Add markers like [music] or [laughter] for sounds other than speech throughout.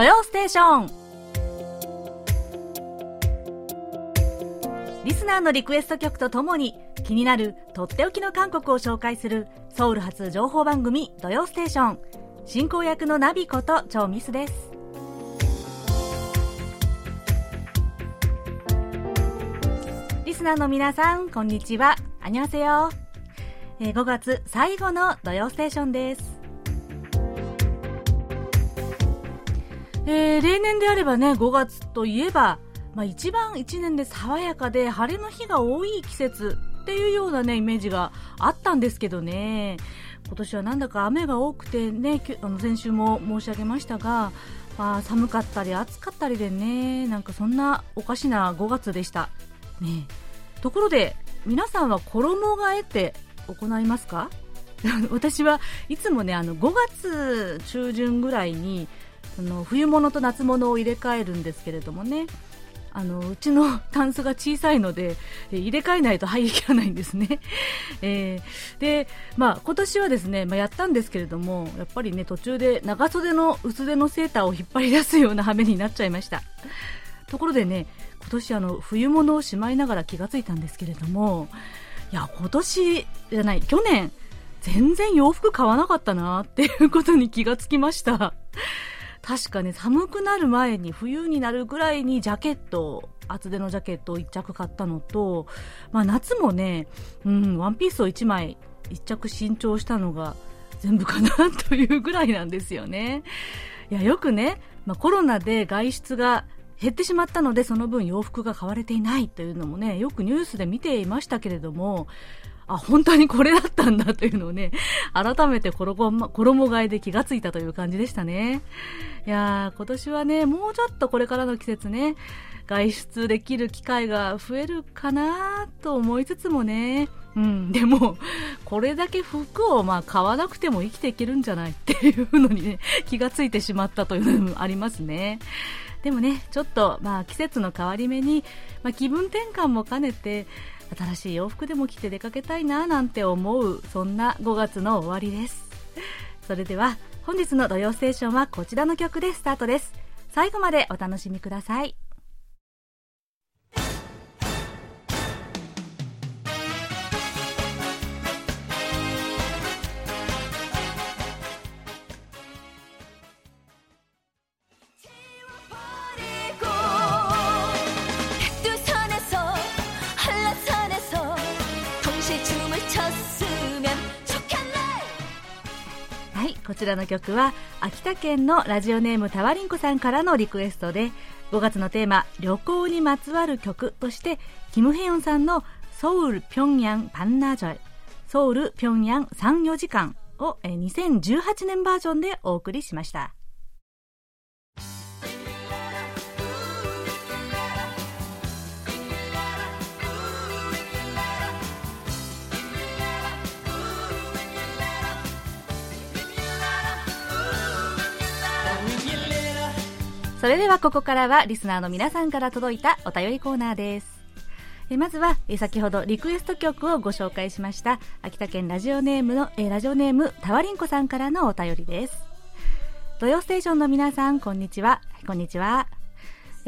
土曜ステーション。リスナーのリクエスト曲とともに気になるとっておきの韓国を紹介するソウル発情報番組土曜ステーション。進行役のナビこと超ミスです。リスナーの皆さんこんにちは。アニョセヨ5月最後の土曜ステーションです。えー、例年であればね5月といえば、まあ、一番1年で爽やかで晴れの日が多い季節っていうようなねイメージがあったんですけどね。今年はなんだか雨が多くてねあの先週も申し上げましたが、まあ、寒かったり暑かったりでねなんかそんなおかしな5月でした。ね。ところで皆さんは衣替えって行いますか？[laughs] 私はいつもねあの5月中旬ぐらいにその冬物と夏物を入れ替えるんですけれどもね。あのうちの [laughs] タンスが小さいので、入れ替えないと排気がないんですね、[laughs] えー、で、まあ、今年はですね、まあ、やったんですけれどもやっぱりね途中で長袖の薄手のセーターを引っ張り出すような羽目になっちゃいました。ところでね今年あの冬物をしまいながら気がついたんですけれどもいや今年じゃない去年全然洋服買わなかったなっていうことに気がつきました。確かね、寒くなる前に冬になるぐらいにジャケット、厚手のジャケットを1着買ったのと、まあ夏もね、うん、ワンピースを1枚、1着新調したのが全部かなというぐらいなんですよね。いや、よくね、まあ、コロナで外出が減ってしまったのでその分洋服が買われていないというのもねよくニュースで見ていましたけれどもあ、本当にこれだったんだというのをね、改めて衣替えで気がついたという感じでしたね。いやー、今年はね、もうちょっとこれからの季節ね、外出できる機会が増えるかなと思いつつもね、うん、でも、これだけ服をまあ買わなくても生きていけるんじゃないっていうのにね、気がついてしまったというのもありますね。でもね、ちょっとまあ季節の変わり目に、まあ、気分転換も兼ねて、新しい洋服でも着て出かけたいななんて思うそんな5月の終わりです。それでは本日の土曜ステーションはこちらの曲でスタートです。最後までお楽しみください。こちらの曲は秋田県のラジオネームたわりんこさんからのリクエストで5月のテーマ旅行にまつわる曲としてキム・ヘヨンさんのソウル・ピョンヤン・パンナジョイソウル・ピョンヤン34時間を2018年バージョンでお送りしました。それではここからはリスナーの皆さんから届いたお便りコーナーです。えまずはえ先ほどリクエスト曲をご紹介しました秋田県ラジオネームのえラジオネームたわりんこさんからのお便りです。土曜ステーションの皆さんこんにちは。こんにちは。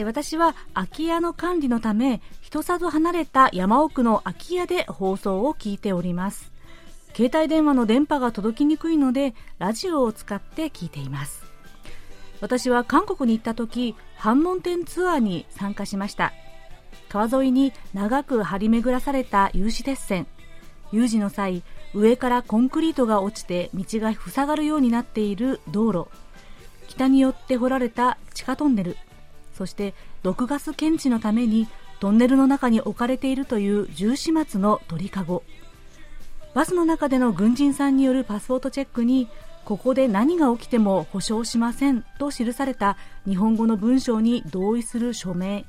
私は空き家の管理のため人里離れた山奥の空き家で放送を聞いております携帯電話の電波が届きにくいのでラジオを使って聞いています私は韓国に行った時反門店ツアーに参加しました。川沿いに長く張り巡らされた有刺鉄線。有事の際上からコンクリートが落ちて道が塞がるようになっている道路。北によって掘られた地下トンネル。そして毒ガス検知のためにトンネルの中に置かれているという重始末の鳥かご。バスの中での軍人さんによるパスポートチェックにここで何が起きても保証しませんと記された日本語の文章に同意する署名。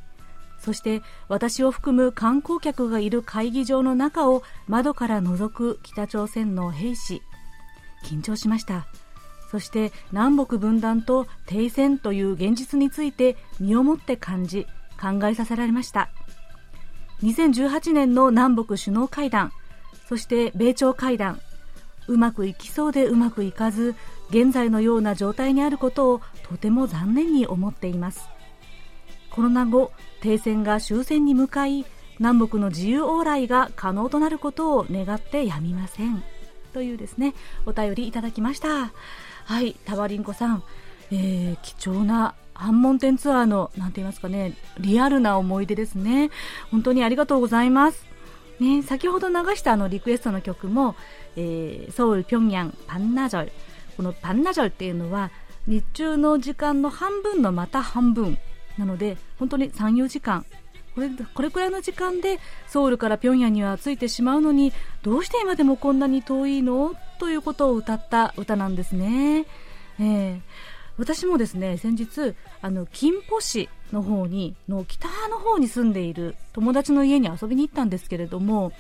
そして私を含む観光客がいる会議場の中を窓から覗く北朝鮮の兵士。緊張しました。そして南北分断と停戦という現実について身をもって感じ考えさせられました。2018年の南北首脳会談。そして米朝会談。うまくいきそうでうまくいかず現在のような状態にあることをとても残念に思っています。コロナ後停戦が終戦に向かい南北の自由往来が可能となることを願ってやみません。というですねお便りいただきました。はいタワリンコさん、えー、貴重な反門店ツアーのなんて言いますかねリアルな思い出ですね。本当にありがとうございます。ね、先ほど流したあのリクエストの曲も、えー、ソウル、ピョンヤン、パンナジョルこのパンナジョルっていうのは日中の時間の半分のまた半分なので本当に34時間。これこれくらいの時間でソウルからピョンヤンには着いてしまうのにどうして今でもこんなに遠いの？ということを歌った歌なんですね。えー、私もですね先日あの金浦市の方にの北の方に住んでいる友達の家に遊びに行ったんですけれども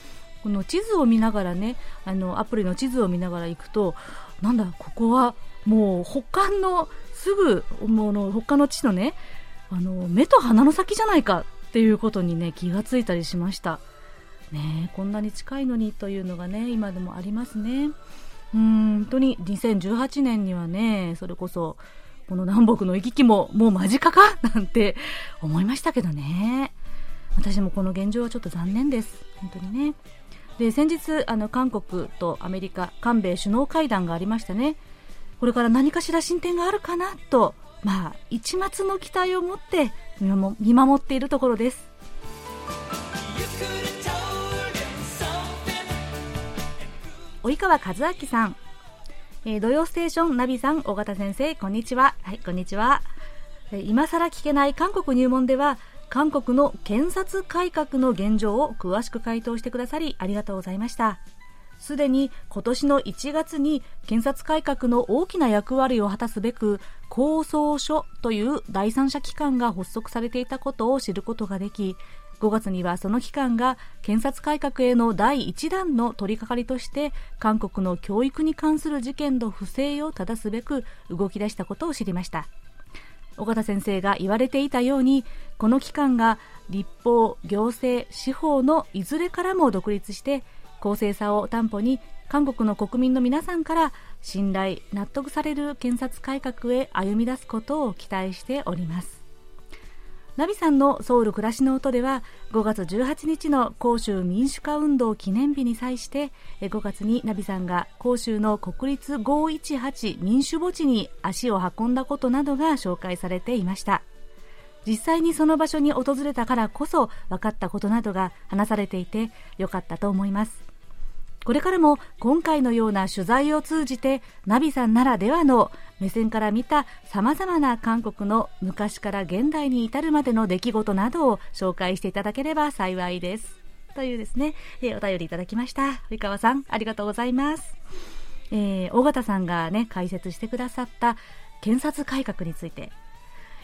この地図を見ながらねあのアプリの地図を見ながら行くとなんだここはもう北韓のすぐもうの他の地のねあの目と鼻の先じゃないかっていうことにね気がついたりしました。ねこんなに近いのにというのがね今でもありますね。うん本当に2018年にはねそれこそこの南北の行き来ももう間近か？なんて思いましたけどね。私もこの現状はちょっと残念です。本当にね。で先日あの韓国とアメリカ韓米首脳会談がありましたね。これから何かしら進展があるかなとまあ一抹の期待を持って見守っているところです。及川和明さん、えー、土曜ステーションナビさん尾形先生こんにちは。はいこんにちは、えー、今さら聞けない韓国入門では韓国の検察改革の現状を詳しく回答してくださりありがとうございました。すでに今年の1月に検察改革の大きな役割を果たすべく構想書という第三者機関が発足されていたことを知ることができ5月にはその機関が検察改革への第1弾の取り掛かりとして韓国の教育に関する事件の不正を正すべく動き出したことを知りました。尾形先生が言われていたようにこの機関が立法行政司法のいずれからも独立して公正さを担保に韓国の国民の皆さんから信頼納得される検察改革へ歩み出すことを期待しております。ナビさんのソウル暮らしの音では5月18日の広州民主化運動記念日に際して5月にナビさんが広州の国立518民主墓地に足を運んだことなどが紹介されていました。実際にその場所に訪れたからこそ分かったことなどが話されていてよかったと思います。これからも今回のような取材を通じてナビさんならではの目線から見たさまざまな韓国の昔から現代に至るまでの出来事などを紹介していただければ幸いです。というですね、え、お便りいただきました。及川さん、ありがとうございます。えー、尾形さんがね、解説してくださった検察改革について。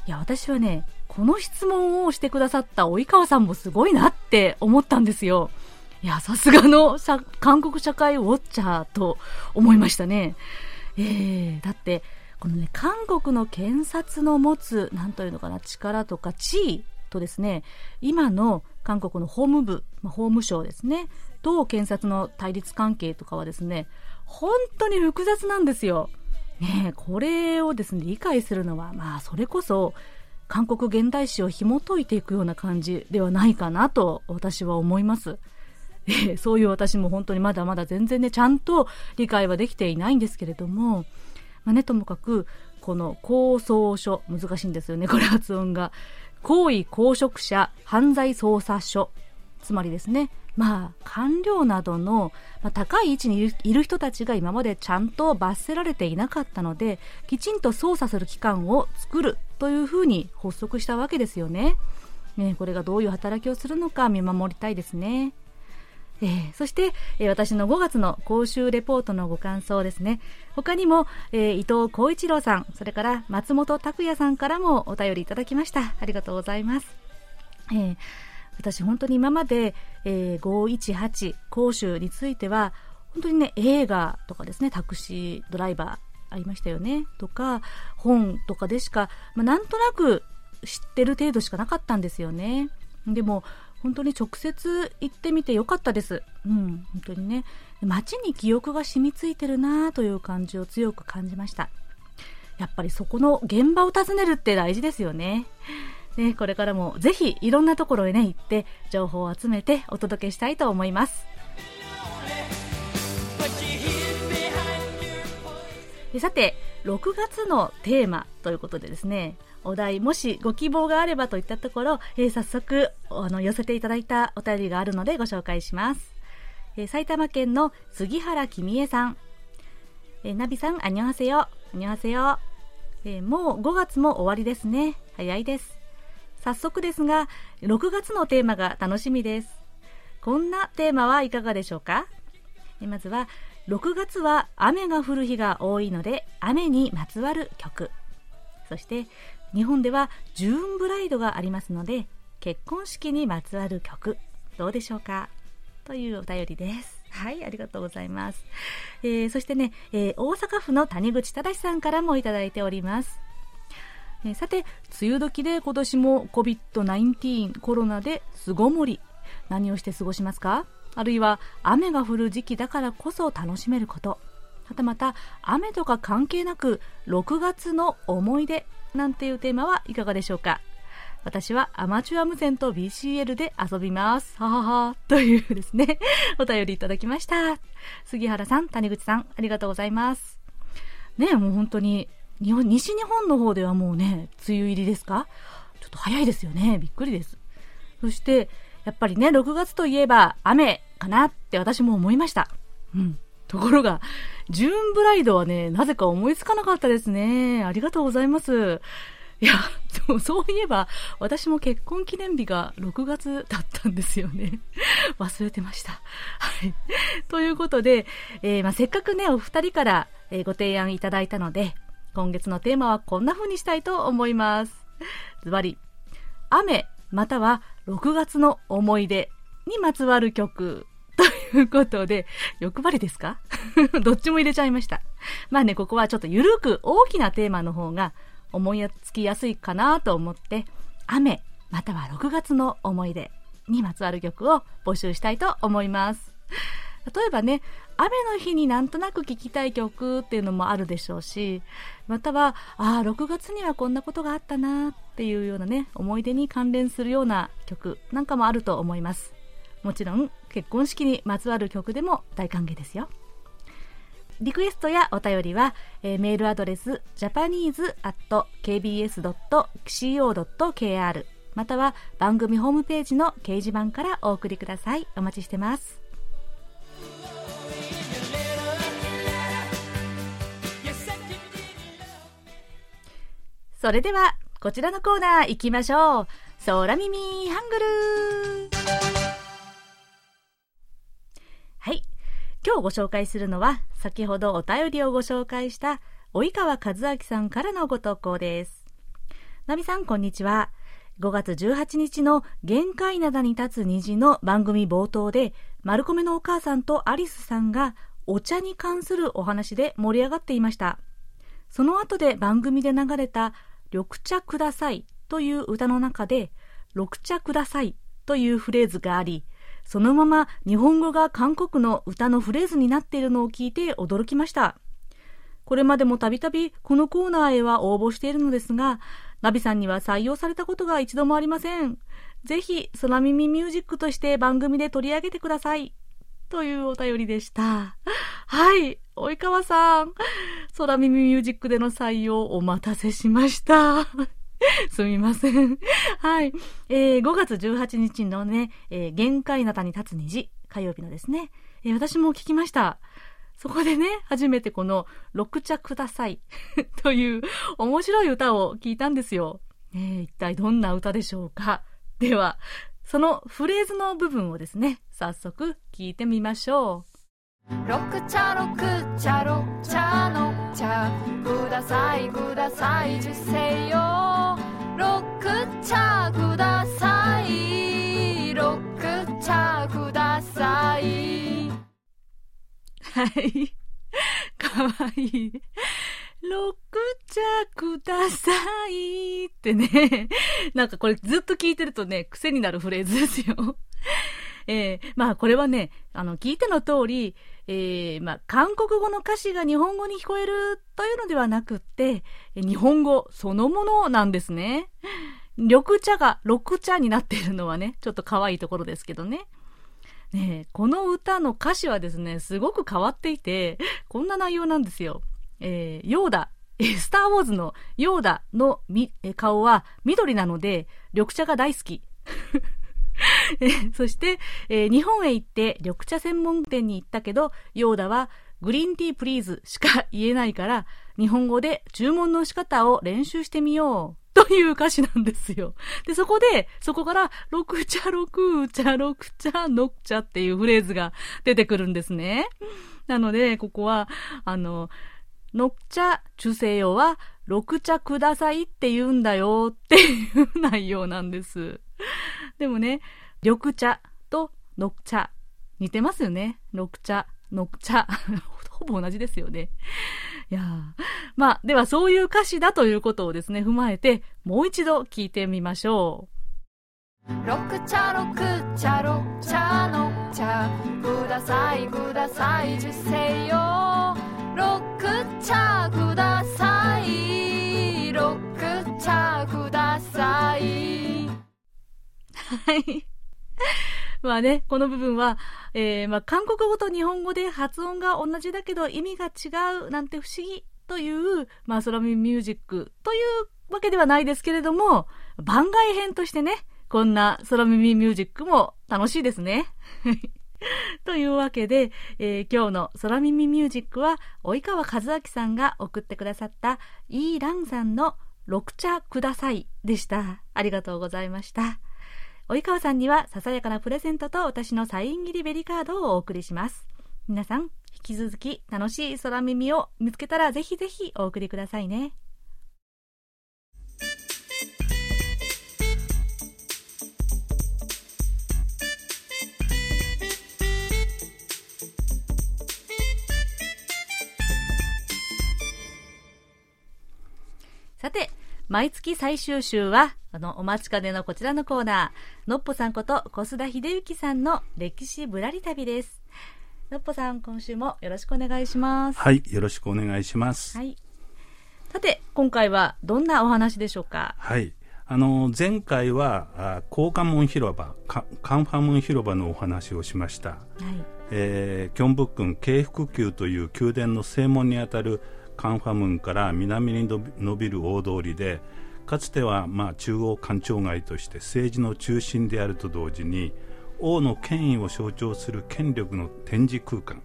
いや、私はね、この質問をしてくださった及川さんもすごいなって思ったんですよ。いや、さすがの韓国社会ウォッチャーと思いましたね。えー、だって、このね、韓国の検察の持つ、なんというのかな、力とか地位とですね、今の韓国の法務部、ま、法務省ですね、と検察の対立関係とかはですね、本当に複雑なんですよ。ねこれをですね、理解するのは、まあ、それこそ、韓国現代史を紐解いていくような感じではないかなと私は思います。えそういう私も本当にまだまだ全然ね、ちゃんと理解はできていないんですけれども、まあね、ともかく、この構想書、難しいんですよね、[laughs] これ発音が。行為公職者犯罪捜査書。つまりですね、まあ、官僚などの、まあ、高い位置にいる人たちが今までちゃんと罰せられていなかったので、きちんと捜査する機関を作るというふうに発足したわけですよね。ねこれがどういう働きをするのか見守りたいですね。えー、そして、えー、私の5月の講習レポートのご感想ですね。他にも、えー、伊藤浩一郎さん、それから松本拓也さんからもお便りいただきました。ありがとうございます。え私本当に今まで、え518講習については、本当にね、映画とかですね、タクシードライバーありましたよね、とか、本とかでしか、まあ、なんとなく知ってる程度しかなかったんですよね。でも、本当に直接行ってみてよかったです。うん、本当にね。街に記憶が染みついてるなという感じを強く感じました。やっぱりそこの現場を訪ねるって大事ですよね。ね、これからもぜひいろんなところへね、行って情報を集めてお届けしたいと思います。さて、6月のテーマということでですね、お題、もしご希望があればといったところ、えー、早速、あの、寄せていただいたお便りがあるのでご紹介します。えー、埼玉県の杉原君江さん。えー、ナビさん、あにょはせよ。あにょはせよ。えー、もう5月も終わりですね。早いです。早速ですが、6月のテーマが楽しみです。こんなテーマはいかがでしょうか？まずは、6月は雨が降る日が多いので、雨にまつわる曲。そして、日本ではジューンブライドがありますので、結婚式にまつわる曲、どうでしょうか？というお便りです。はい、ありがとうございます。えー、そしてね、えー、大阪府の谷口正さんからもいただいております。えー、さて、梅雨時で今年も COVID-19 コロナで巣ごもり。何をして過ごしますか？あるいは雨が降る時期だからこそ楽しめること。はたまた雨とか関係なく6月の思い出なんていうテーマはいかがでしょうか私はアマチュア無線と BCL で遊びます。ははは。というですね、[laughs] お便りいただきました。杉原さん、谷口さん、ありがとうございます。ねもう本当に、日本、西日本の方ではもうね、梅雨入りですか？ちょっと早いですよね。びっくりです。そして、やっぱりね、6月といえば雨かなって私も思いました。うん。ところが、ジューンブライドはね、なぜか思いつかなかったですね。ありがとうございます。いや、そういえば、私も結婚記念日が6月だったんですよね。忘れてました。はい。ということで、えー、まあ、せっかくね、お二人から、えー、ご提案いただいたので、今月のテーマはこんな風にしたいと思います。ズバリ、雨または6月の思い出にまつわる曲いうことで、欲張りですか？[laughs] どっちも入れちゃいました。まあね、ここはちょっとゆるく大きなテーマの方が思いつきやすいかなと思って、雨、または6月の思い出にまつわる曲を募集したいと思います。例えばね、雨の日になんとなく聴きたい曲っていうのもあるでしょうし、または、ああ、6月にはこんなことがあったなっていうようなね、思い出に関連するような曲なんかもあると思います。もちろん、結婚式にまつわる曲でも大歓迎ですよ。リクエストやお便りは、えー、メールアドレス japanese.kbs.co.kr または番組ホームページの掲示板からお送りください。お待ちしてます。それでは、こちらのコーナー行きましょう。空耳ハングル今日ご紹介するのは、先ほどお便りをご紹介した、及川和明さんからのご投稿です。ナミさん、こんにちは。5月18日の限界灘に立つ虹の番組冒頭で、丸米のお母さんとアリスさんがお茶に関するお話で盛り上がっていました。その後で番組で流れた緑茶くださいという歌の中で、緑茶くださいというフレーズがあり、そのまま日本語が韓国の歌のフレーズになっているのを聞いて驚きました。これまでもたびたびこのコーナーへは応募しているのですが、ナビさんには採用されたことが一度もありません。ぜひ、空耳ミュージックとして番組で取り上げてください。というお便りでした。はい、及川さん。空耳ミュージックでの採用お待たせしました。[laughs] すみません。はい。えー、5月18日のね、えー、限界なたに立つ虹、火曜日のですね、えー、私も聞きました。そこでね、初めてこの、六茶ください [laughs] という面白い歌を聞いたんですよ。えー、一体どんな歌でしょうか。では、そのフレーズの部分をですね、早速聞いてみましょう。六茶六茶六茶の茶くださいください受精いかわいい六茶くださいってね。なんかこれずっと聞いてるとね、癖になるフレーズですよ。えー、まあこれはね、あの、聞いての通り、えー、まあ韓国語の歌詞が日本語に聞こえるというのではなくって、日本語そのものなんですね。緑茶が緑茶になっているのはね、ちょっと可愛いところですけどね。ねこの歌の歌詞はですね、すごく変わっていて、こんな内容なんですよ。えー、ヨーダ、スター・ウォーズのヨーダの顔は緑なので、緑茶が大好き。[laughs] そして、えー、日本へ行って緑茶専門店に行ったけど、ヨーダはグリーンティープリーズしか言えないから、日本語で注文の仕方を練習してみよう。という歌詞なんですよ。で、そこで、そこから、六茶六茶六茶の茶っていうフレーズが出てくるんですね。なので、ここは、あの、のっちゃ中世用は、六茶くださいって言うんだよっていう内容なんです。でもね、緑茶とのっちゃ、似てますよね。緑茶、のっちゃ。[laughs] ほぼ同じですよね。いやまあ、ではそういう歌詞だということをですね、踏まえて、もう一度聞いてみましょう。緑茶、緑茶、緑茶、の茶、ください、ください、受精よ。緑茶ください、緑茶ください。はい。まあね、この部分は、えー、まあ、韓国語と日本語で発音が同じだけど意味が違うなんて不思議という、まあ、空耳ミュージックというわけではないですけれども、番外編としてね、こんな空耳ミュージックも楽しいですね。[laughs] というわけで、えー、今日の空耳ミュージックは、及川和明さんが送ってくださった、イーランさんの緑茶くださいでした。ありがとうございました。及川さんにはささやかなプレゼントと私のサイン入りベリカードをお送りします。皆さん、引き続き楽しい空耳を見つけたらぜひぜひお送りくださいね。さて、毎月最終週は、あの、お待ちかねのこちらのコーナー、のっぽさんこと小須田秀幸さんの歴史ぶらり旅です。のっぽさん、今週もよろしくお願いします。はい、よろしくお願いします。はい。さて、今回はどんなお話でしょうか？はい。あの、前回は、高架門広場、カンファ門広場のお話をしました。はい。えー、キョンブックン京福宮という宮殿の正門にあたるカンファムンから南に伸びる大通りでかつてはまあ中央官庁街として政治の中心であると同時に王の権威を象徴する権力の展示空間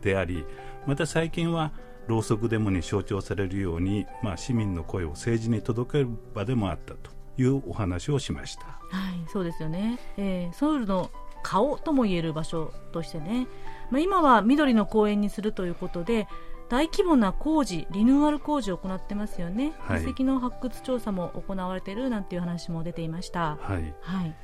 であり、また最近はろうそくデモに象徴されるように、まあ、市民の声を政治に届ける場でもあったというお話をしました。はい、そうですよね、えー、ソウルの顔とも言える場所としてね、まあ、今は緑の公園にするということで大規模な工事、リニューアル工事を行ってますよね、はい、遺跡の発掘調査も行われているなんていう話も出ていました。はい、はい。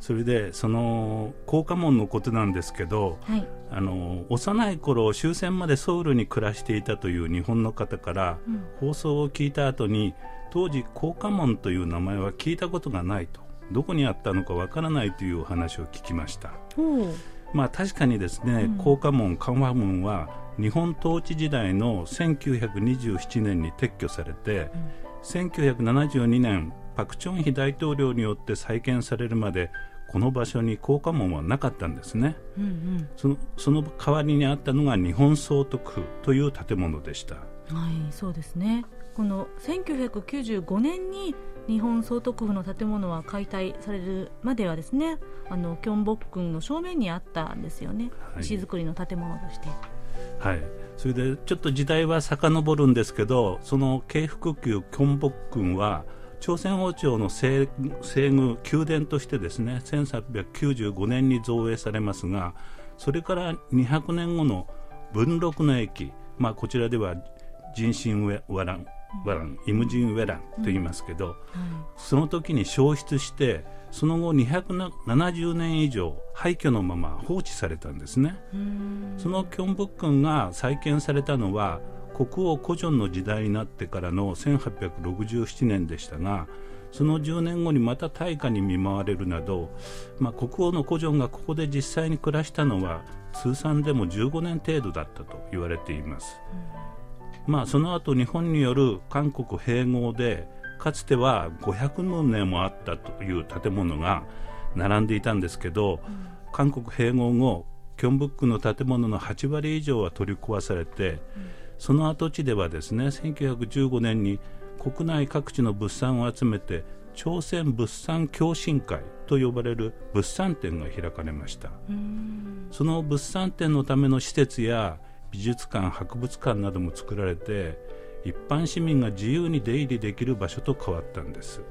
それでその高架門のことなんですけど、はい、あの幼い頃終戦までソウルに暮らしていたという日本の方から、うん、放送を聞いた後に当時高架門という名前は聞いたことがないと。どこにあったのかわからないというお話を聞きました。まあ確かにですね、うん、高架門、緩和門は日本統治時代の1927年に撤去されて、うん、1972年パク・チョンヒ大統領によって再建されるまでこの場所に高架門はなかったんですね、うんうん、そのその代わりにあったのが日本総督府という建物でしたはいそうですね。この1995年に日本総督府の建物は解体されるまではですねあのキョンボックンの正面にあったんですよね、はい、石造りの建物として。はい、それでちょっと時代は遡るんですけどその京福宮キョンボックンは朝鮮王朝の西西宮宮殿としてですね1895年に造営されますがそれから200年後の文禄の駅、まあ、こちらでは人心ウェランワランイムジンウェランと言いますけど、うん。その時に焼失してその後270年以上廃墟のまま放置されたんですね。そのキョンブックンが再建されたのは国王古ジョンの時代になってからの1867年でしたがその10年後にまた大火に見舞われるなど、まあ、国王の古城がここで実際に暮らしたのは通算でも15年程度だったと言われています、うん、まあ、その後日本による韓国併合でかつては500年もあったという建物が並んでいたんですけど、うん、韓国併合後キョンブックの建物の8割以上は取り壊されて、うん、その跡地ではですね1915年に国内各地の物産を集めて朝鮮物産共進会と呼ばれる物産展が開かれました。その物産展のための施設や美術館博物館なども作られて一般市民が自由に出入りできる場所と変わったんです。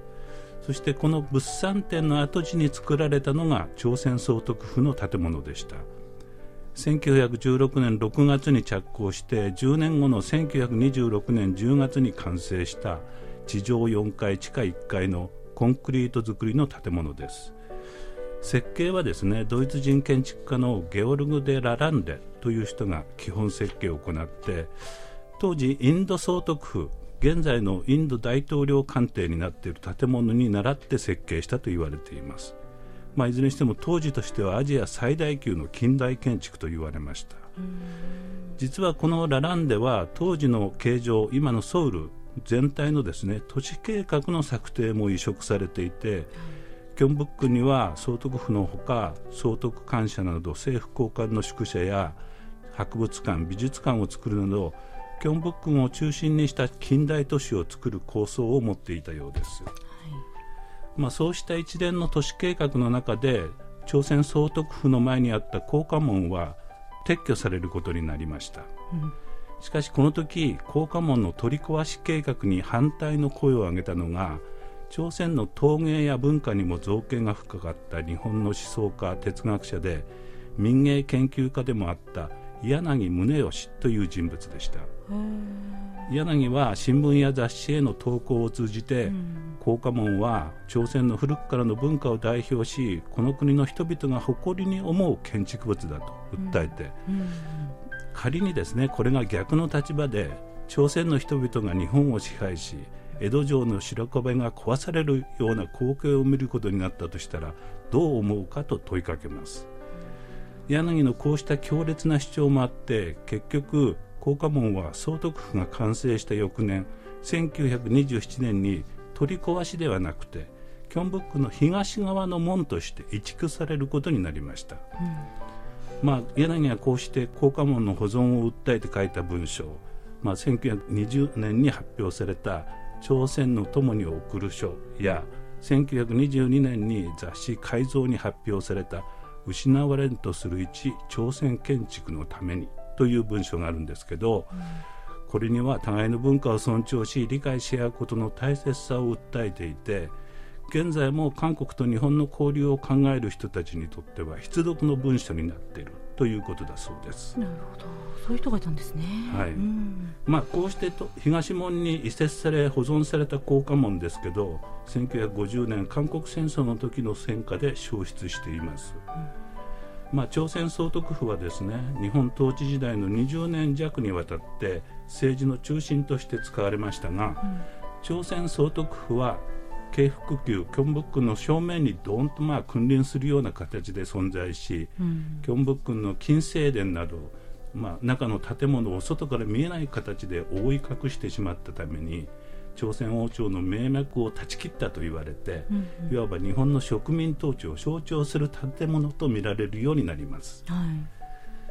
そしてこの物産展の跡地に作られたのが朝鮮総督府の建物でした。1916年6月に着工して10年後の1926年10月に完成した地上4階地下1階のコンクリート造りの建物です。設計はですねドイツ人建築家のゲオルグ・デ・ラランデという人が基本設計を行って当時インド総督府現在のインド大統領官邸になっている建物に倣って設計したと言われています。まあ、いずれにしても当時としてはアジア最大級の近代建築と言われました。実はこのラランでは当時の形状今のソウル全体のですね都市計画の策定も移植されていて、キョンブックには総督府のほか総督官舎など政府高官の宿舎や博物館美術館を作るなどキョンブックを中心にした近代都市を作る構想を持っていたようです。まあ、そうした一連の都市計画の中で朝鮮総督府の前にあった高架門は撤去されることになりました、うん、しかしこの時高架門の取り壊し計画に反対の声を上げたのが朝鮮の陶芸や文化にも造形が深かった日本の思想家哲学者で民芸研究家でもあった柳宗悦という人物でした。柳は新聞や雑誌への投稿を通じて、高架門は朝鮮の古くからの文化を代表しこの国の人々が誇りに思う建築物だと訴えて、仮にですねこれが逆の立場で朝鮮の人々が日本を支配し江戸城の白壁が壊されるような光景を見ることになったとしたらどう思うかと問いかけます。柳のこうした強烈な主張もあって結局高架門は総督府が完成した翌年1927年に取り壊しではなくてキョンブックの東側の門として移築されることになりました、うん、まあ、柳はこうして高架門の保存を訴えて書いた文章、まあ、1920年に発表された「朝鮮の友に送る書」や1922年に雑誌「改造」に発表された「失われんとする一朝鮮建築のために」という文章があるんですけど、うん、これには互いの文化を尊重し理解し合うことの大切さを訴えていて現在も韓国と日本の交流を考える人たちにとっては必読の文書になっている。ということだそうです。なるほど、そういう人がいたんですね。はい。うん、まあこうしてと東門に移設され保存された高架門ですけど、1950年韓国戦争の時の戦火で消失しています。うんまあ、朝鮮総督府はですね日本統治時代の20年弱にわたって政治の中心として使われましたが、うん、朝鮮総督府は京福宮キョンブックの正面にどーんとまあ君臨するような形で存在し、うん、キョンブックの金正殿など、まあ、中の建物を外から見えない形で覆い隠してしまったために朝鮮王朝の命脈を断ち切ったと言われて、うんうん、いわば日本の植民統治を象徴する建物と見られるようになります。はい。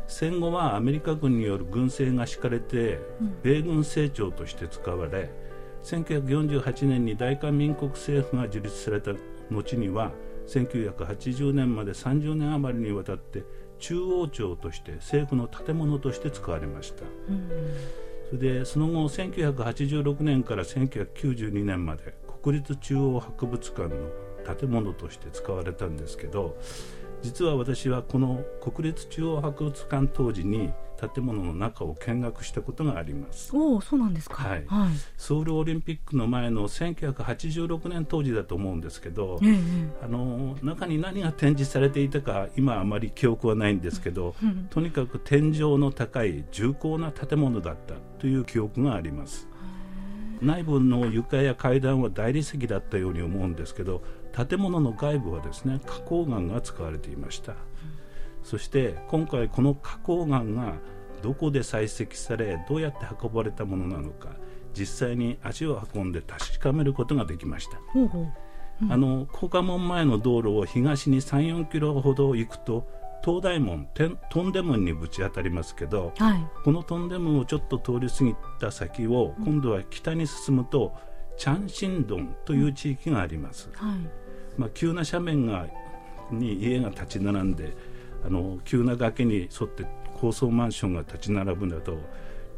戦後はアメリカ軍による軍政が敷かれて、米軍政庁として使われ1948年に大韓民国政府が樹立された後には1980年まで30年余りにわたって中央庁として政府の建物として使われました。うんそれでその後1986年から1992年まで国立中央博物館の建物として使われたんですけど実は私はこの国立中央博物館当時に建物の中を見学したことがあります。おおそうなんですか、はい、はい、ソウルオリンピックの前の1986年当時だと思うんですけど、ええ、あの中に何が展示されていたか今あまり記憶はないんですけど、うん、とにかく天井の高い重厚な建物だったという記憶があります。内部の床や階段は大理石だったように思うんですけど建物の外部はですね花崗岩が使われていました、うん、そして今回この花崗岩がどこで採石されどうやって運ばれたものなのか実際に足を運んで確かめることができました。ほうほう。うん、あの高架門前の道路を東に3、4キロほど行くと東大門トンデ門にぶち当たりますけど、はい、このトンデ門をちょっと通り過ぎた先を、今度は北に進むとチャンシンドンという地域があります、はい、まあ、急な斜面がに家が立ち並んであの急な崖に沿って高層マンションが立ち並ぶなど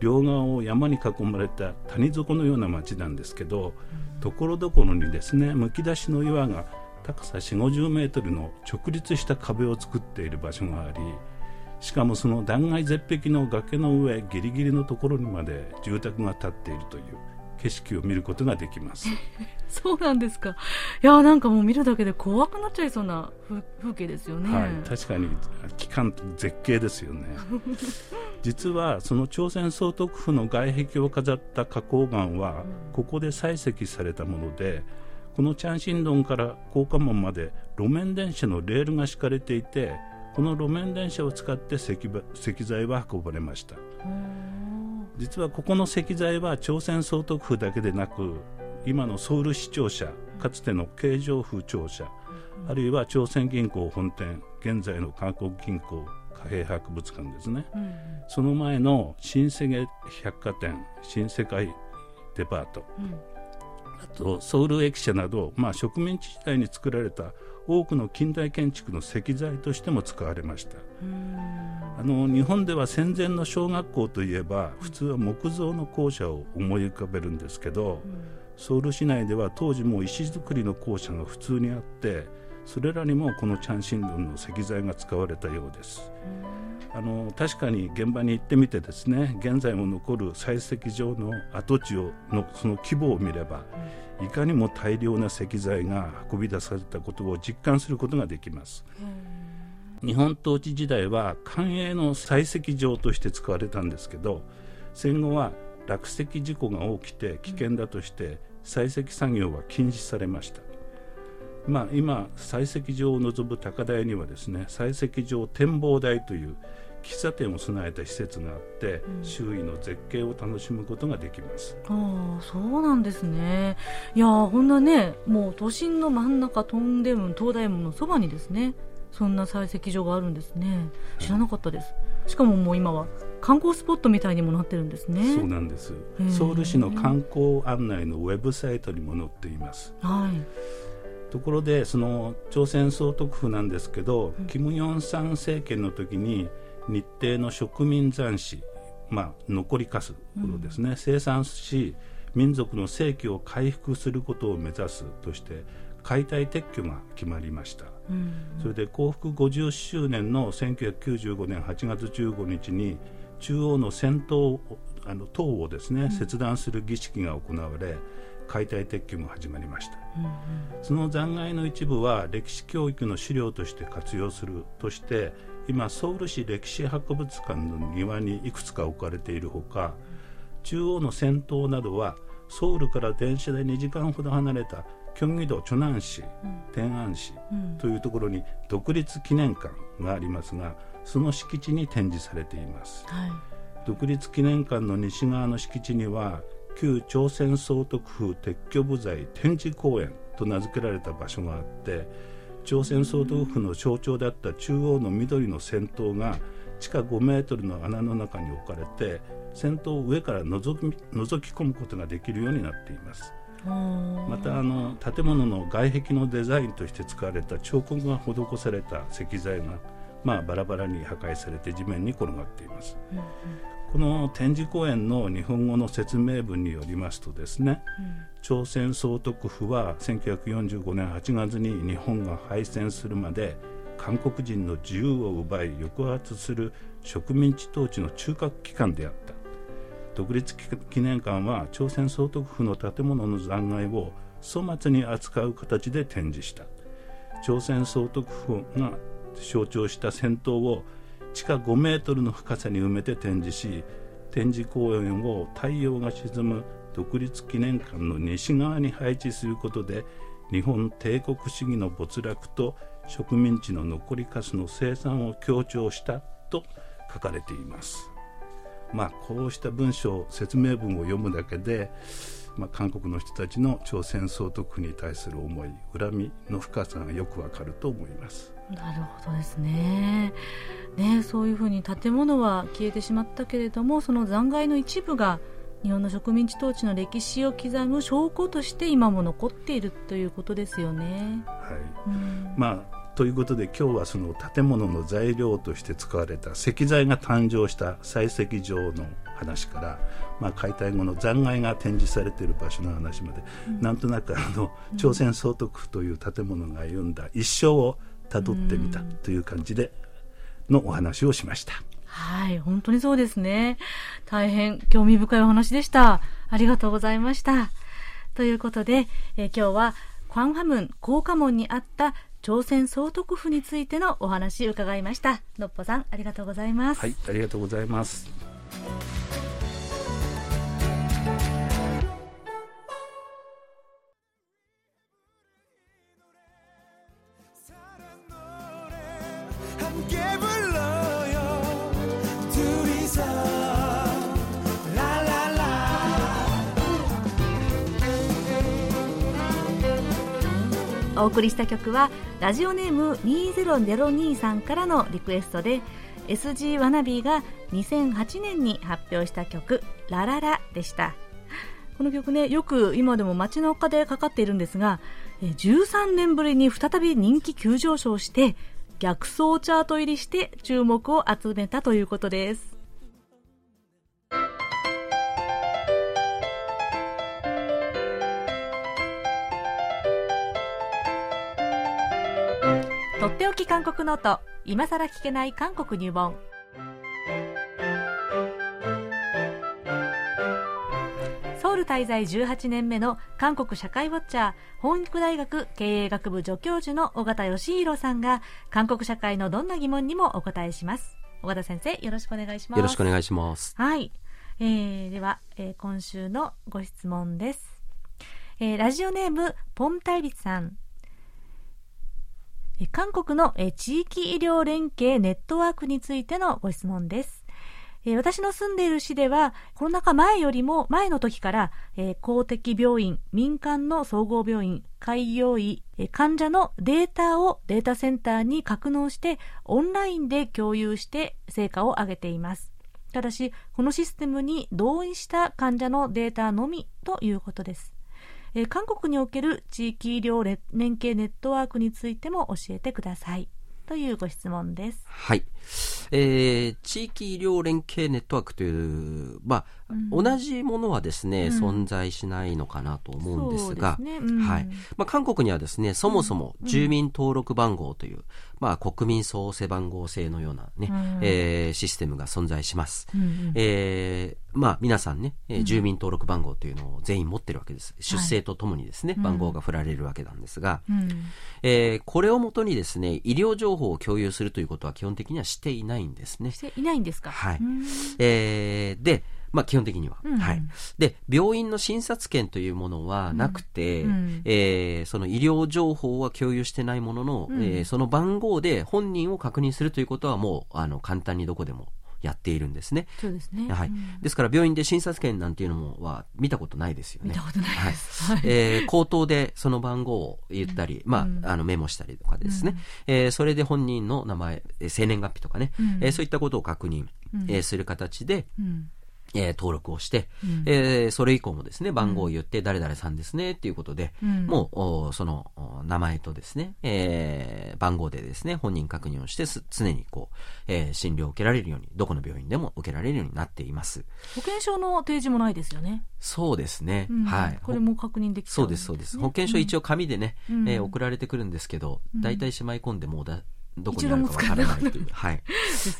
両側を山に囲まれた谷底のような町なんですけどところどころにですねむき出しの岩が高さ4 5 0メートルの直立した壁を作っている場所がありしかもその断崖絶壁の崖の上ギリギリのところにまで住宅が建っているという景色を見ることができます。[laughs] そうなんですか。いやなんかもう見るだけで怖くなっちゃいそうな風景ですよね、はい、確かに期間絶景ですよね。[laughs] 実はその朝鮮総督府の外壁を飾った花崗岩はここで採石されたもので、このチャンシンドンから高架門まで路面電車のレールが敷かれていてこの路面電車を使って石石材は運ばれました実はここの石材は朝鮮総督府だけでなく今のソウル市庁舎かつての京城府庁舎あるいは朝鮮銀行本店現在の韓国銀行貨幣博物館ですね、うん、その前の新世界百貨店新世界デパート、うん、あとソウル駅舎など、まあ、植民地時代に作られた多くの近代建築の石材としても使われました。あの日本では戦前の小学校といえば普通は木造の校舎を思い浮かべるんですけど、ソウル市内では当時も石造りの校舎が普通にあってそれらにもこのチャンシンドンの石材が使われたようですあの確かに現場に行ってみてですね現在も残る採石場の跡地をのその規模を見れば、いかにも大量な石材が運び出されたことを実感することができます。日本統治時代は官営の採石場として使われたんですけど戦後は落石事故が起きて危険だとして採石作業は禁止されました。まあ、今、採石場を望む高台にはですね採石場展望台という喫茶店を備えた施設があって、うん、周囲の絶景を楽しむことができます。ああそうなんですね。いやこんなねもう都心の真ん中トンデム東大門のそばにですねそんな採石場があるんですね。知らなかったです、しかももう今は観光スポットみたいにもなってるんですね。そうなんです。ソウル市の観光案内のウェブサイトにも載っています。はいところでその朝鮮総督府なんですけど、うん、キム・ヨンサン政権の時に日程の植民残死、まあ、残りかすことですね、うん、生産し民族の正規を回復することを目指すとして解体撤去が決まりました、うん、それで幸福50周年の1995年8月15日に中央の戦闘あの塔をですね、切断する儀式が行われ解体撤去も始まりました、うんうん、その残骸の一部は歴史教育の資料として活用するとして今ソウル市歴史博物館の庭にいくつか置かれているほか中央の先頭などはソウルから電車で2時間ほど離れた京畿道チョナン市、天安市というところに独立記念館がありますがその敷地に展示されています、はい、独立記念館の西側の敷地には旧朝鮮総督府撤去部材展示公園と名付けられた場所があって朝鮮総督府の象徴だった中央の緑の先頭が地下5メートルの穴の中に置かれて先頭を上から覗き覗き込むことができるようになっています。またあの建物の外壁のデザインとして使われた彫刻が施された石材が、まあ、バラバラに破壊されて地面に転がっています、うんうんこの展示公演の日本語の説明文によりますとですね、うん、朝鮮総督府は1945年8月に日本が敗戦するまで韓国人の自由を奪い抑圧する植民地統治の中核機関であった。独立記念館は朝鮮総督府の建物の残骸を粗末に扱う形で展示した。朝鮮総督府が象徴した戦闘を地下5メートルの深さに埋めて展示し展示公園を太陽が沈む独立記念館の西側に配置することで日本帝国主義の没落と植民地の残りかすの生産を強調したと書かれています。まあ、こうした文章説明文を読むだけで、まあ、韓国の人たちの朝鮮総督府に対する思い恨みの深さがよくわかると思います。なるほどですね。ねそういうふうに建物は消えてしまったけれどもその残骸の一部が日本の植民地統治の歴史を刻む証拠として今も残っているということですよね。はい、うん、まあということで今日はその建物の材料として使われた石材が誕生した採石場の話から、まあ、解体後の残骸が展示されている場所の話まで、うん、なんとなくあの朝鮮総督府という建物が歩んだ一生をたどってみたという感じでのお話をしました。はい、本当にそうですね。大変興味深いお話でした。ありがとうございました。ということで、えー、今日はクァンハムン高架門にあった朝鮮総督府についてのお話伺いましたのっぽさんありがとうございますはいありがとうございます送りした曲はラジオネーム2002さんからのリクエストで SG ワナビーが2008年に発表した曲「ラララ」でした。この曲ねよく今でも街の丘でかかっているんですが13年ぶりに再び人気急上昇して逆走チャート入りして注目を集めたということです。とっておき韓国ノート。今さら聞けない韓国入門。ソウル滞在18年目の韓国社会ウォッチャー本育大学経営学部助教授の尾形義弘さんが韓国社会のどんな疑問にもお答えします。尾形先生よろしくお願いします。よろしくお願いします。はい、えー、では、えー、今週のご質問です、えー、ラジオネームポンタイリさん韓国の地域医療連携ネットワークについてのご質問です。私の住んでいる市では、コロナ禍前よりも前の時から、公的病院、民間の総合病院、開業医、患者のデータをデータセンターに格納して、オンラインで共有して成果を上げています。ただし、このシステムに同意した患者のデータのみということです。えー、韓国における地域医療連携ネットワークについても教えてください。というご質問です。はい。えー、地域医療連携ネットワークという、まあ、うん、同じものはですね、うん、存在しないのかなと思うんですが、すね。うん、はい。まあ、韓国にはですね、そもそも住民登録番号という、まあ、国民総背番号制のようなね、うん、えー、システムが存在します。うんうん、えー、まあ、皆さんね、えー、住民登録番号というのを全員持ってるわけです。出生とともにですね、はい、番号が振られるわけなんですが、うん、えー、これをもとにですね、医療情報を共有するということは基本的にはしていないんですね。していないんですか？はい。えー、で、まあ、基本的には、うん、はい。で、病院の診察券というものはなくて、うん、えー、その医療情報は共有してないものの、うん、えー、その番号で本人を確認するということはもう、あの、簡単にどこでもやっているんですね。そうですね。はい。ですから病院で診察券なんていうのもは見たことないですよね。見たことないです。はい。えー、口頭でその番号を言ったり、まあ、あのメモしたりとかですね。うん、えー、それで本人の名前、生年月日とかね、うん、えー、そういったことを確認、うん、えー、する形で、うんえー、登録をして、うん、えー、それ以降もですね、番号を言って、誰々さんですね、っていうことで、うん、もう、その、名前とですね、えー、番号でですね、本人確認をして、常にこう、えー、診療を受けられるように、どこの病院でも受けられるようになっています。保険証の提示もないですよね。そうですね。うん、はい。これも確認でき、ね、そうです、そうです。保険証一応紙でね、うん、えー、送られてくるんですけど、大体しまい込んでもうだ、どこにあるかわからないという、はい、ね、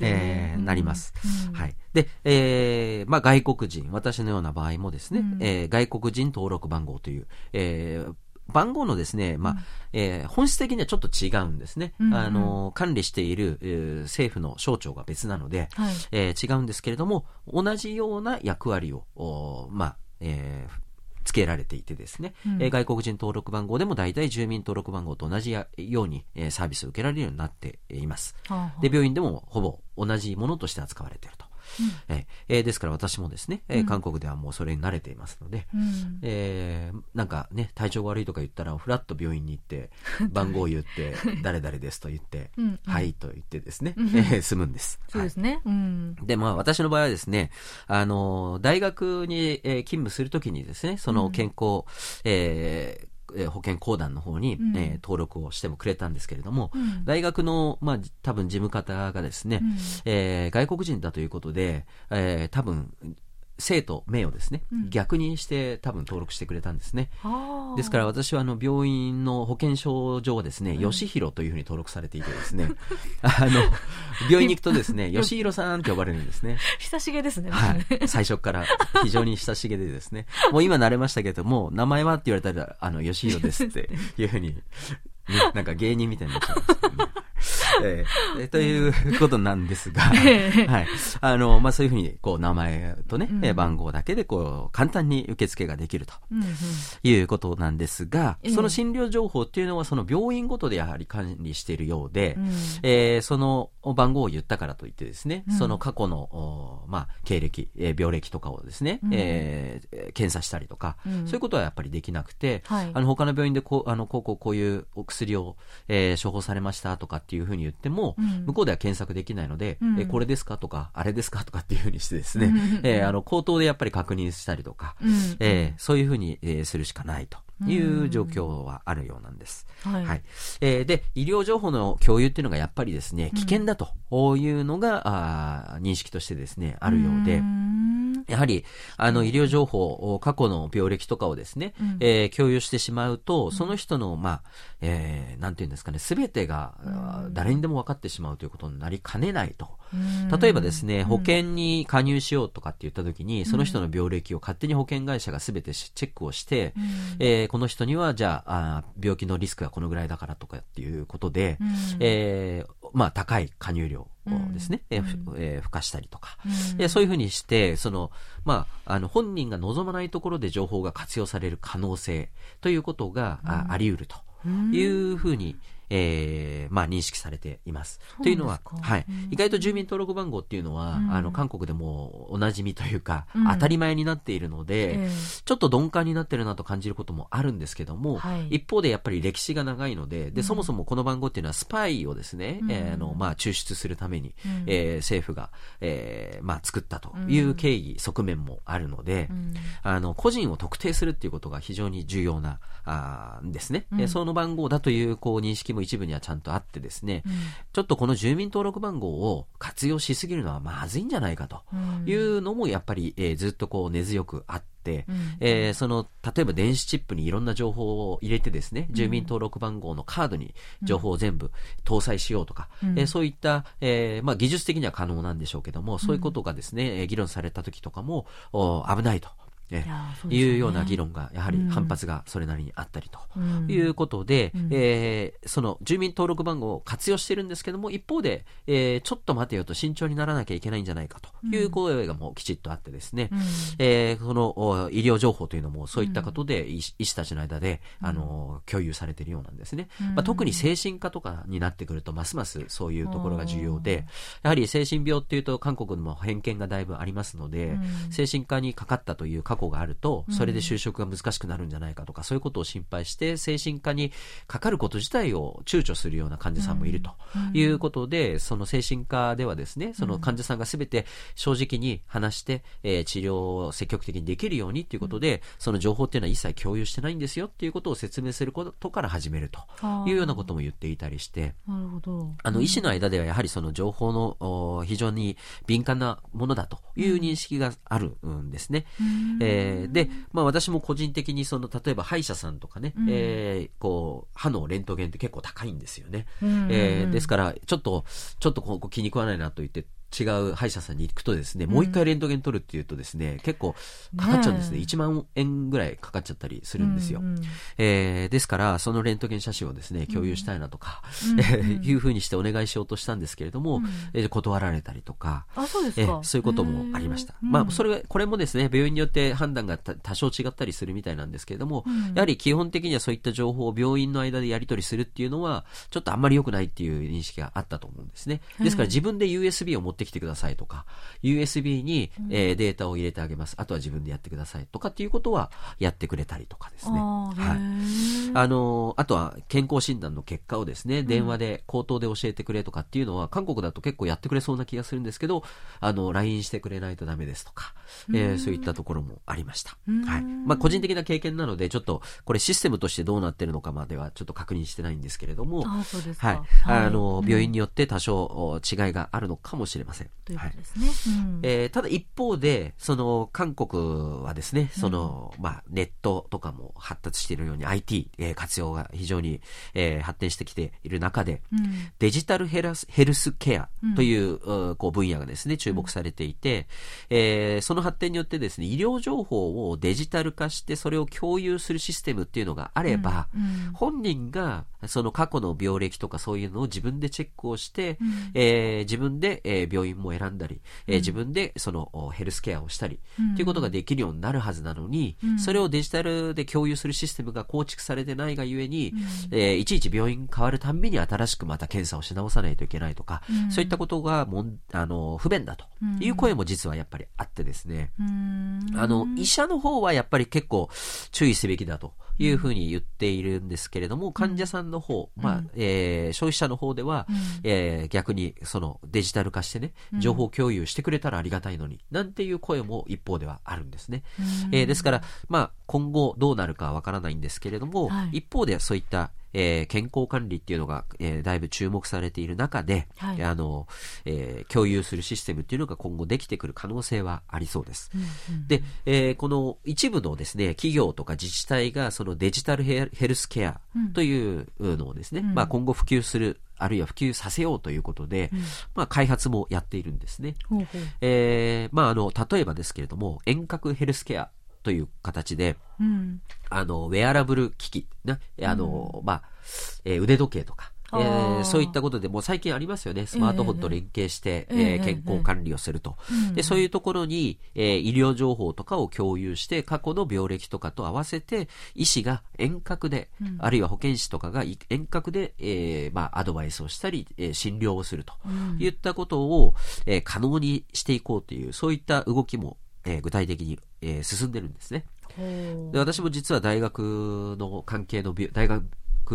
えー、なります。うん、はい。で、えー、まあ外国人、私のような場合もですね、うん、えー、外国人登録番号という、えー、番号のですね、まあ、うん、えー、本質的にはちょっと違うんですね。うんうん、あの、管理している、えー、政府の省庁が別なので、はい、えー、違うんですけれども、同じような役割を、おまあ、えー、付けられていてですね、うん、え外国人登録番号でも大体住民登録番号と同じように、えサービスを受けられるようになっています。はあはあ、で、病院でもほぼ同じものとして扱われていると。うん、えー、ですから私もですね、えー、韓国ではもうそれに慣れていますので、うん、えー、なんかね、体調悪いとか言ったら、ふらっと病院に行って、[laughs] 番号を言って、誰々ですと言って、うん、はいと言ってですね、うん、えー、済むんです。そうですね。はい、うん、で、まあ私の場合はですね、あの、大学に、えー、勤務するときにですね、その健康、えーえー、保険公団の方に、うん、えー、登録をしてもくれたんですけれども、うん、大学の、まあ、多分事務方がですね、うん、えー、外国人だということで、えー、多分生と名をですね、うん、逆にして多分登録してくれたんですね。ですから私はあの病院の保険証上はですね、うん、吉弘というふうに登録されていてですね、[laughs] あの、病院に行くとですね、[laughs] 吉弘さんって呼ばれるんですね。親しげですね。はい。[laughs] 最初から非常に親しげでですね、もう今慣れましたけども、名前はって言われたら、あの、吉弘ですっていうふうに、ね、[laughs] なんか芸人みたいになっちゃいましたね。[laughs] えー、ということなんですが、[laughs] はい。あの、まあ、そういうふうに、こう、名前とね、うん、番号だけで、こう、簡単に受付ができると、いうことなんですが、うんうん、その診療情報っていうのは、その病院ごとでやはり管理しているようで、うん、えー、その番号を言ったからといってですね、うん、その過去の、まあ、経歴、えー、病歴とかをですね、うん、えー、検査したりとか、そういうことはやっぱりできなくて、はい、あの、他の病院でこう、あの、こうこうこういうお薬を、えー、処方されましたとかっていうふうに言っても、うん、向こうでは検索できないので、うん、えこれですか？とか、あれですか？とかっていうふうにしてですね、うん、[laughs] えー、あの、口頭でやっぱり確認したりとか、うん、えー、そういうふうに、えー、するしかないと。いう状況はあるようなんです。はい、はい、えー、で、医療情報の共有っていうのがやっぱりですね、危険だというのが、あ認識としてですね、あるようで、やはり、あの、医療情報、過去の病歴とかをですね、うん、えー、共有してしまうと、その人の、まあ、えー、なんていうんですかね、すべてが、誰にでも分かってしまうということになりかねないと。例えばですね、保険に加入しようとかって言ったときに、その人の病歴を勝手に保険会社がすべてチェックをして、えー、この人には、じゃああ、病気のリスクがこのぐらいだからとかっていうことで、えー、まあ、高い加入量ですね、うん、えー、えー、付加したりとか、うん、そういうふうにして、その、まあ、あの、本人が望まないところで情報が活用される可能性ということが、うん、ああり得るというふうに、えー、まあ認識されています。というのは、はい、意外と住民登録番号っていうのは、うん、あの、韓国でもおなじみというか、うん、当たり前になっているので、えー、ちょっと鈍感になってるなと感じることもあるんですけども、はい、一方でやっぱり歴史が長いので、で、そもそもこの番号っていうのはスパイをですね、うん、えー、あの、まあ抽出するために、うん、えー、政府が、えー、まあ作ったという経緯、側面もあるので、あの、個人を特定するっていうことが非常に重要な、あですね。うん、その番号だという、こう、認識も一部にはちゃんとあってですね、うん、ちょっとこの住民登録番号を活用しすぎるのはまずいんじゃないかというのもやっぱり、えー、ずっとこう根強くあって、うん、えー、その、例えば電子チップにいろんな情報を入れてですね、住民登録番号のカードに情報を全部搭載しようとか、うん、えー、そういった、えー、まあ技術的には可能なんでしょうけども、そういうことがですね、議論された時とかも、危ないと。ね、いいうような議論が、やはり反発がそれなりにあったりということで、うん、えー、その住民登録番号を活用してるんですけども、一方で、えー、ちょっと待てよと慎重にならなきゃいけないんじゃないかという声がもうきちっとあってですね、うん、えー、その医療情報というのもそういったことで医師たちの間で、あの、共有されているようなんですね。まあ、特に精神科とかになってくると、ますますそういうところが重要で、やはり精神病っていうと韓国にも偏見がだいぶありますので、精神科にかかったという過去があると、それで就職が難しくなるんじゃないかとか、そういうことを心配して、精神科にかかること自体を躊躇するような患者さんもいるということで、その精神科ではですね、その患者さんがすべて正直に話して、えー、治療を積極的にできるようにということで、その情報っていうのは一切共有してないんですよっていうことを説明することから始めるというようなことも言っていたりして、なるほど。あの、医師の間ではやはりその情報の非常に敏感なものだという認識があるんですね。えー、で、まあ私も個人的にその、例えば歯医者さんとかね、うん、えー、こう、歯のレントゲンって結構高いんですよね。うん、えー、ですから、ちょっと、ちょっとここ気に食わないなと言って、違う歯医者さんに行くとですね、もう一回レントゲン取るっていうとですね、結構かかっちゃうんですね。ね1万円ぐらいかかっちゃったりするんですよ。うんうん、えー、ですから、そのレントゲン写真をですね、共有したいなとか、うん [laughs] いうふうにしてお願いしようとしたんですけれども、うん、えー、断られたりとか、あ、そうですか。えー、そういうこともありました。まあ、それ、これもですね、病院によって判断が多少違ったりするみたいなんですけれども、うん、やはり基本的にはそういった情報を病院の間でやり取りするっていうのは、ちょっとあんまり良くないっていう認識があったと思うんですね。ですから自分で USB を持ってきてくださいとか、USB に、えー、データを入れてあげます。あとは自分でやってくださいとかっていうことはやってくれたりとかですね。はい。あの、あとは健康診断の結果をですね、電話で、口頭で教えてくれとかっていうのは、韓国だと結構やってくれそうな気がするんですけど、あの、LINE してくれないとダメですとか、えー、そういったところもありました。はい。まあ、個人的な経験なので、ちょっと、これシステムとしてどうなってるのかまではちょっと確認してないんですけれども。はい。あの、病院によって多少違いがあるのかもしれません。ということですね。えー、ただ一方で、その韓国はですね、その、うん、まあネットとかも発達しているように IT、えー、活用が非常に、えー、発展してきている中で、うん、デジタルヘラスヘルスケアという、うん、こう分野がですね、注目されていて、うん、えー、その発展によってですね、医療情報をデジタル化してそれを共有するシステムっていうのがあれば、本人がその過去の病歴とかそういうのを自分でチェックをして、うん、えー、自分で、えー、病院も選んだり、えー、自分でそのヘルスケアをしたり、うん、ということができるようになるはずなのに、うん、それをデジタルで共有するシステムが構築されてないがゆえに、うん、えー、いちいち病院変わるたんびに新しくまた検査をし直さないといけないとか、そういったことがもんあの不便だという声も実はやっぱりあってですね、あの医者の方はやっぱり結構注意すべきだと。いうふうに言っているんですけれども、患者さんの方、まあ、えー、消費者の方では、えー、逆にそのデジタル化してね、情報共有してくれたらありがたいのに、なんていう声も一方ではあるんですね。えー、ですから、まあ、今後どうなるかわからないんですけれども、はい、一方でそういったえー、健康管理っていうのが、えー、だいぶ注目されている中で、はい、あの、えー、共有するシステムっていうのが今後できてくる可能性はありそうです。うんうん、で、えー、この一部のですね、企業とか自治体がそのデジタルヘルスケアというのをですね、うん、まあ今後普及するあるいは普及させようということで、うん、まあ、開発もやっているんですね。ほうほう。えー、まあ、あの、例えばですけれども、遠隔ヘルスケアという形で、うん、あの、ウェアラブル機器、ね、あの、うん、まあ、えー、腕時計とか、えー、そういったことでもう最近ありますよね。スマートフォンと連携して、えー、えー、健康管理をすると、で。そういうところに、えー、医療情報とかを共有して、過去の病歴とかと合わせて、医師が遠隔で、うん、あるいは保健師とかが遠隔で、えー、まあ、アドバイスをしたり、えー、診療をするといったことを、えー、可能にしていこうという、そういった動きも、えー、具体的に、えー、進んでるんですね。で私も実は大学の関係の大学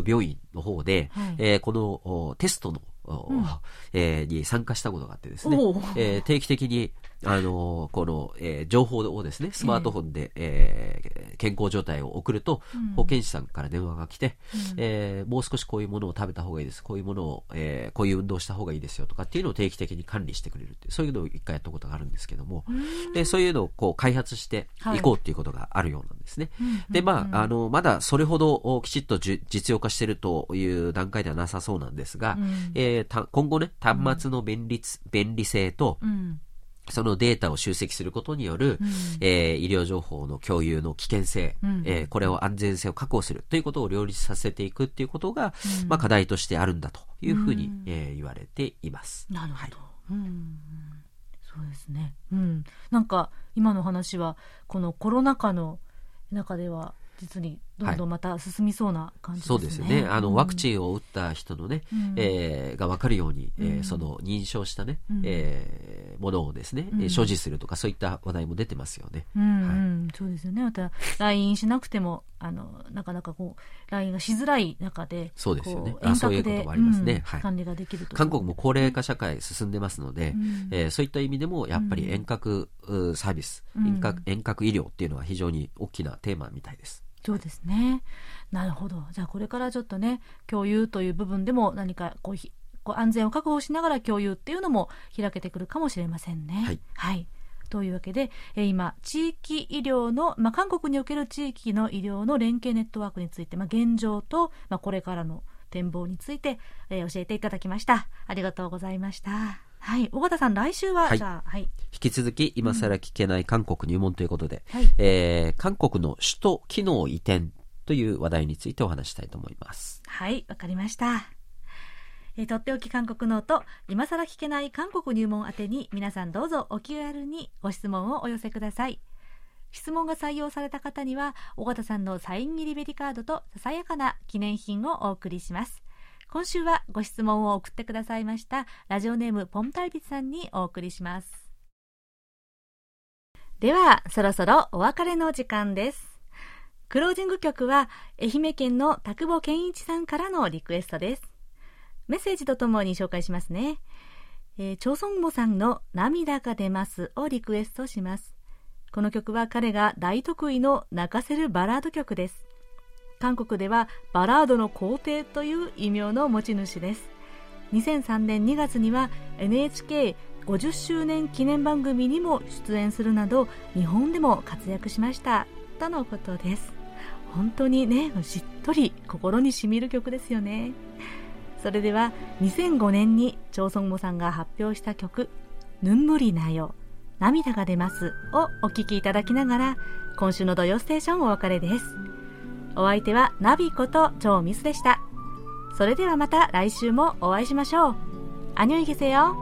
病院の方で、はい、えー、このテストのうん、えー、に参加したことがあってですね、えー、定期的に、あのー、この、えー、情報をですね、スマートフォンで、えー、健康状態を送ると、うん、保健師さんから電話が来て、うん、えー、もう少しこういうものを食べた方がいいです、こういうものを、えー、こういう運動した方がいいですよとかっていうのを定期的に管理してくれるってそういうのを一回やったことがあるんですけども、でそういうのをこう開発してい。こうっていうことがあるようなんですね。はい、で、まあ、あの、まだそれほどきちっと実用化しているという段階ではなさそうなんですが、えーえー、今後ね、端末の便利,、便利性と、そのデータを集積することによる、うん、えー、医療情報の共有の危険性、うん、えー、これを安全性を確保するということを両立させていくということが、うん、まあ、課題としてあるんだというふうに、うん、えー、言われています。なるほど、はい、うん。そうですね、うん、なんか今の話はこのコロナ禍の中では実にどんどんまた進みそうな感じですね、はい、そうですね。あの、うん、ワクチンを打った人のね、うん、えー、が分かるように、えー、その認証したね、うん、えー、ものをですね、うん、所持するとかそういった話題も出てますよね。うんはい、そうですよね。また LINE しなくてもあのなかなかこう LINE がしづらい中でそうですよね。あそういうこともありますね、はい、管理ができると韓国も高齢化社会進んでますので、うん、えー、そういった意味でもやっぱり遠隔サービス、遠隔遠隔医療っていうのは非常に大きなテーマみたいです。そうですね。なるほど。じゃあこれからちょっとね、共有という部分でも何かこうこう安全を確保しながら共有っていうのも開けてくるかもしれませんね。はい。はい。というわけで、え今、地域医療の、まあ、韓国における地域の医療の連携ネットワークについて、まあ、現状と、まあ、これからの展望について、えー、教えていただきました。ありがとうございました。はい。尾形さん、来週は、はい、じゃあ、はい。引き続き、今更聞けない韓国入門ということで、うん、えー、韓国の首都機能移転という話題についてお話したいと思います。はい、わかりました。えー、とっておき韓国ノート、今更聞けない韓国入門宛てに皆さんどうぞお気軽にご質問をお寄せください。質問が採用された方には、尾形さんのサイン入りベリカードとささやかな記念品をお送りします。今週はご質問を送ってくださいましたラジオネームポンタルビさんにお送りします。では、そろそろお別れの時間です。クロージング曲は愛媛県の田久保健一さんからのリクエストです。メッセージとともに紹介しますね。えー、チョソンモさんの涙が出ますをリクエストします。この曲は彼が大得意の泣かせるバラード曲です。韓国ではバラードの皇帝という異名の持ち主です。2003年2月には NHK50 周年記念番組にも出演するなど日本でも活躍しました。とのことです。本当にねしっとり心にしみる曲ですよね。それでは2005年にチョーソンモさんが発表した曲「ぬんむりなよ涙が出ます」をお聴きいただきながら今週の土曜ステーションお別れです。お相手はナビこと超ミスでした。それではまた来週もお会いしましょう。アニョイゲセよ。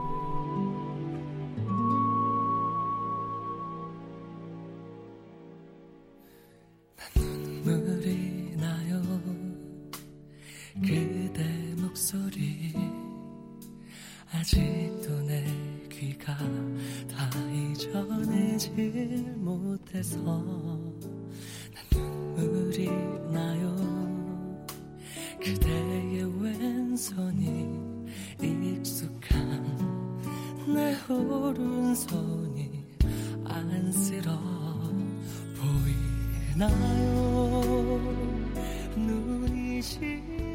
아직도내귀가다잊어내질못해서 그리나요? 그대의 왼손이 익숙한 내 오른손이 안쓰러 보이나요? 눈이 시